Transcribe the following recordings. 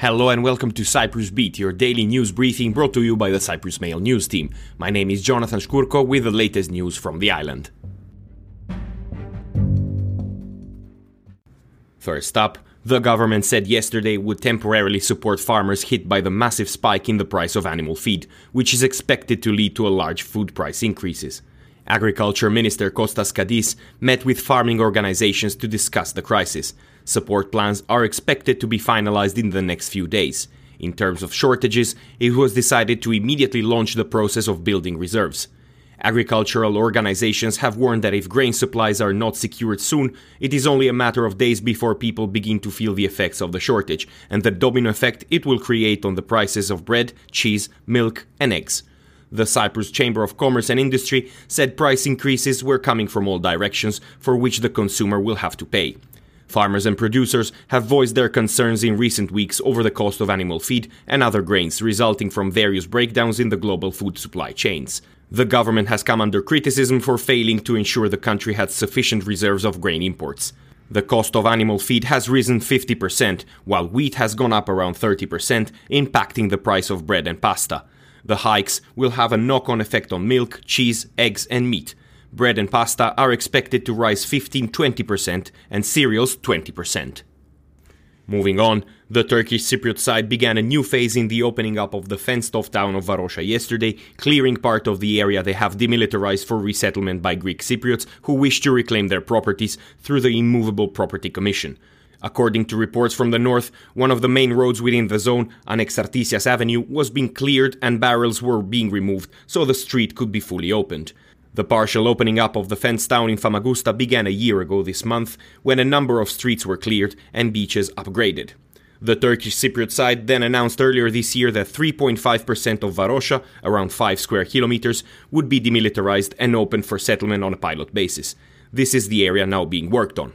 Hello and welcome to Cyprus Beat, your daily news briefing brought to you by the Cyprus Mail news team. My name is Jonathan Shkurko with the latest news from the island. First up, the government said yesterday would temporarily support farmers hit by the massive spike in the price of animal feed, which is expected to lead to a large food price increases. Agriculture Minister Kostas Kadis met with farming organizations to discuss the crisis. Support plans are expected to be finalized in the next few days. In terms of shortages, it was decided to immediately launch the process of building reserves. Agricultural organizations have warned that if grain supplies are not secured soon, it is only a matter of days before people begin to feel the effects of the shortage and the domino effect it will create on the prices of bread, cheese, milk, and eggs. The Cyprus Chamber of Commerce and Industry said price increases were coming from all directions, for which the consumer will have to pay. Farmers and producers have voiced their concerns in recent weeks over the cost of animal feed and other grains resulting from various breakdowns in the global food supply chains. The government has come under criticism for failing to ensure the country had sufficient reserves of grain imports. The cost of animal feed has risen 50%, while wheat has gone up around 30%, impacting the price of bread and pasta. The hikes will have a knock on effect on milk, cheese, eggs, and meat, bread and pasta are expected to rise 15 20% and cereals 20%. Moving on, the Turkish Cypriot side began a new phase in the opening up of the fenced off town of Varosha yesterday, clearing part of the area they have demilitarized for resettlement by Greek Cypriots who wish to reclaim their properties through the Immovable Property Commission. According to reports from the north, one of the main roads within the zone, Anexartisias Avenue, was being cleared and barrels were being removed so the street could be fully opened. The partial opening up of the fenced town in Famagusta began a year ago this month, when a number of streets were cleared and beaches upgraded. The Turkish Cypriot side then announced earlier this year that 3.5% of Varosha, around 5 square kilometers, would be demilitarized and open for settlement on a pilot basis. This is the area now being worked on.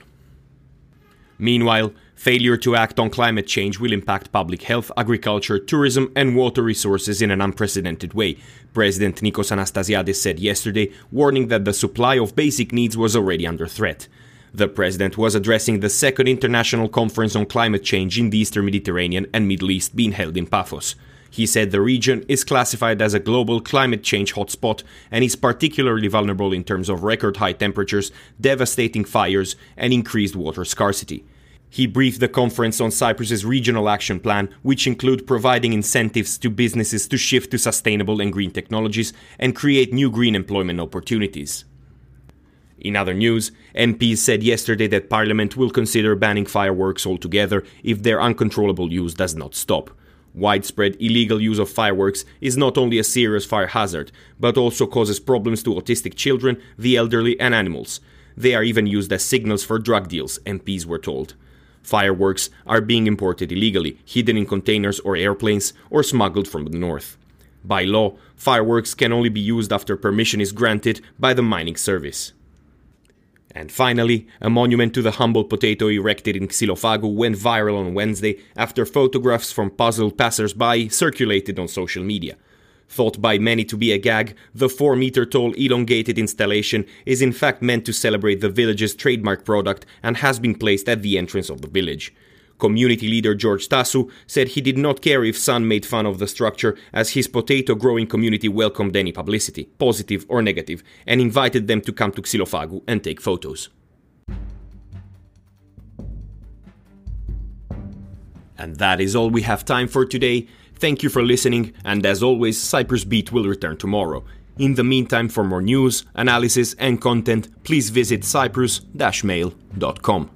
Meanwhile, failure to act on climate change will impact public health, agriculture, tourism, and water resources in an unprecedented way, President Nikos Anastasiadis said yesterday, warning that the supply of basic needs was already under threat. The president was addressing the second international conference on climate change in the Eastern Mediterranean and Middle East being held in Paphos. He said the region is classified as a global climate change hotspot and is particularly vulnerable in terms of record high temperatures, devastating fires, and increased water scarcity. He briefed the conference on Cyprus's regional action plan, which include providing incentives to businesses to shift to sustainable and green technologies and create new green employment opportunities. In other news, MPs said yesterday that Parliament will consider banning fireworks altogether if their uncontrollable use does not stop. Widespread illegal use of fireworks is not only a serious fire hazard, but also causes problems to autistic children, the elderly, and animals. They are even used as signals for drug deals, MPs were told. Fireworks are being imported illegally, hidden in containers or airplanes, or smuggled from the north. By law, fireworks can only be used after permission is granted by the mining service. And finally, a monument to the humble potato erected in Xylophagou went viral on Wednesday after photographs from puzzled passers-by circulated on social media. Thought by many to be a gag, the 4 meter tall elongated installation is in fact meant to celebrate the village's trademark product and has been placed at the entrance of the village. Community leader George Tasu said he did not care if Sun made fun of the structure, as his potato growing community welcomed any publicity, positive or negative, and invited them to come to Xylophagou and take photos. And that is all we have time for today. Thank you for listening, and as always, Cyprus Beat will return tomorrow. In the meantime, for more news, analysis, and content, please visit cyprus-mail.com.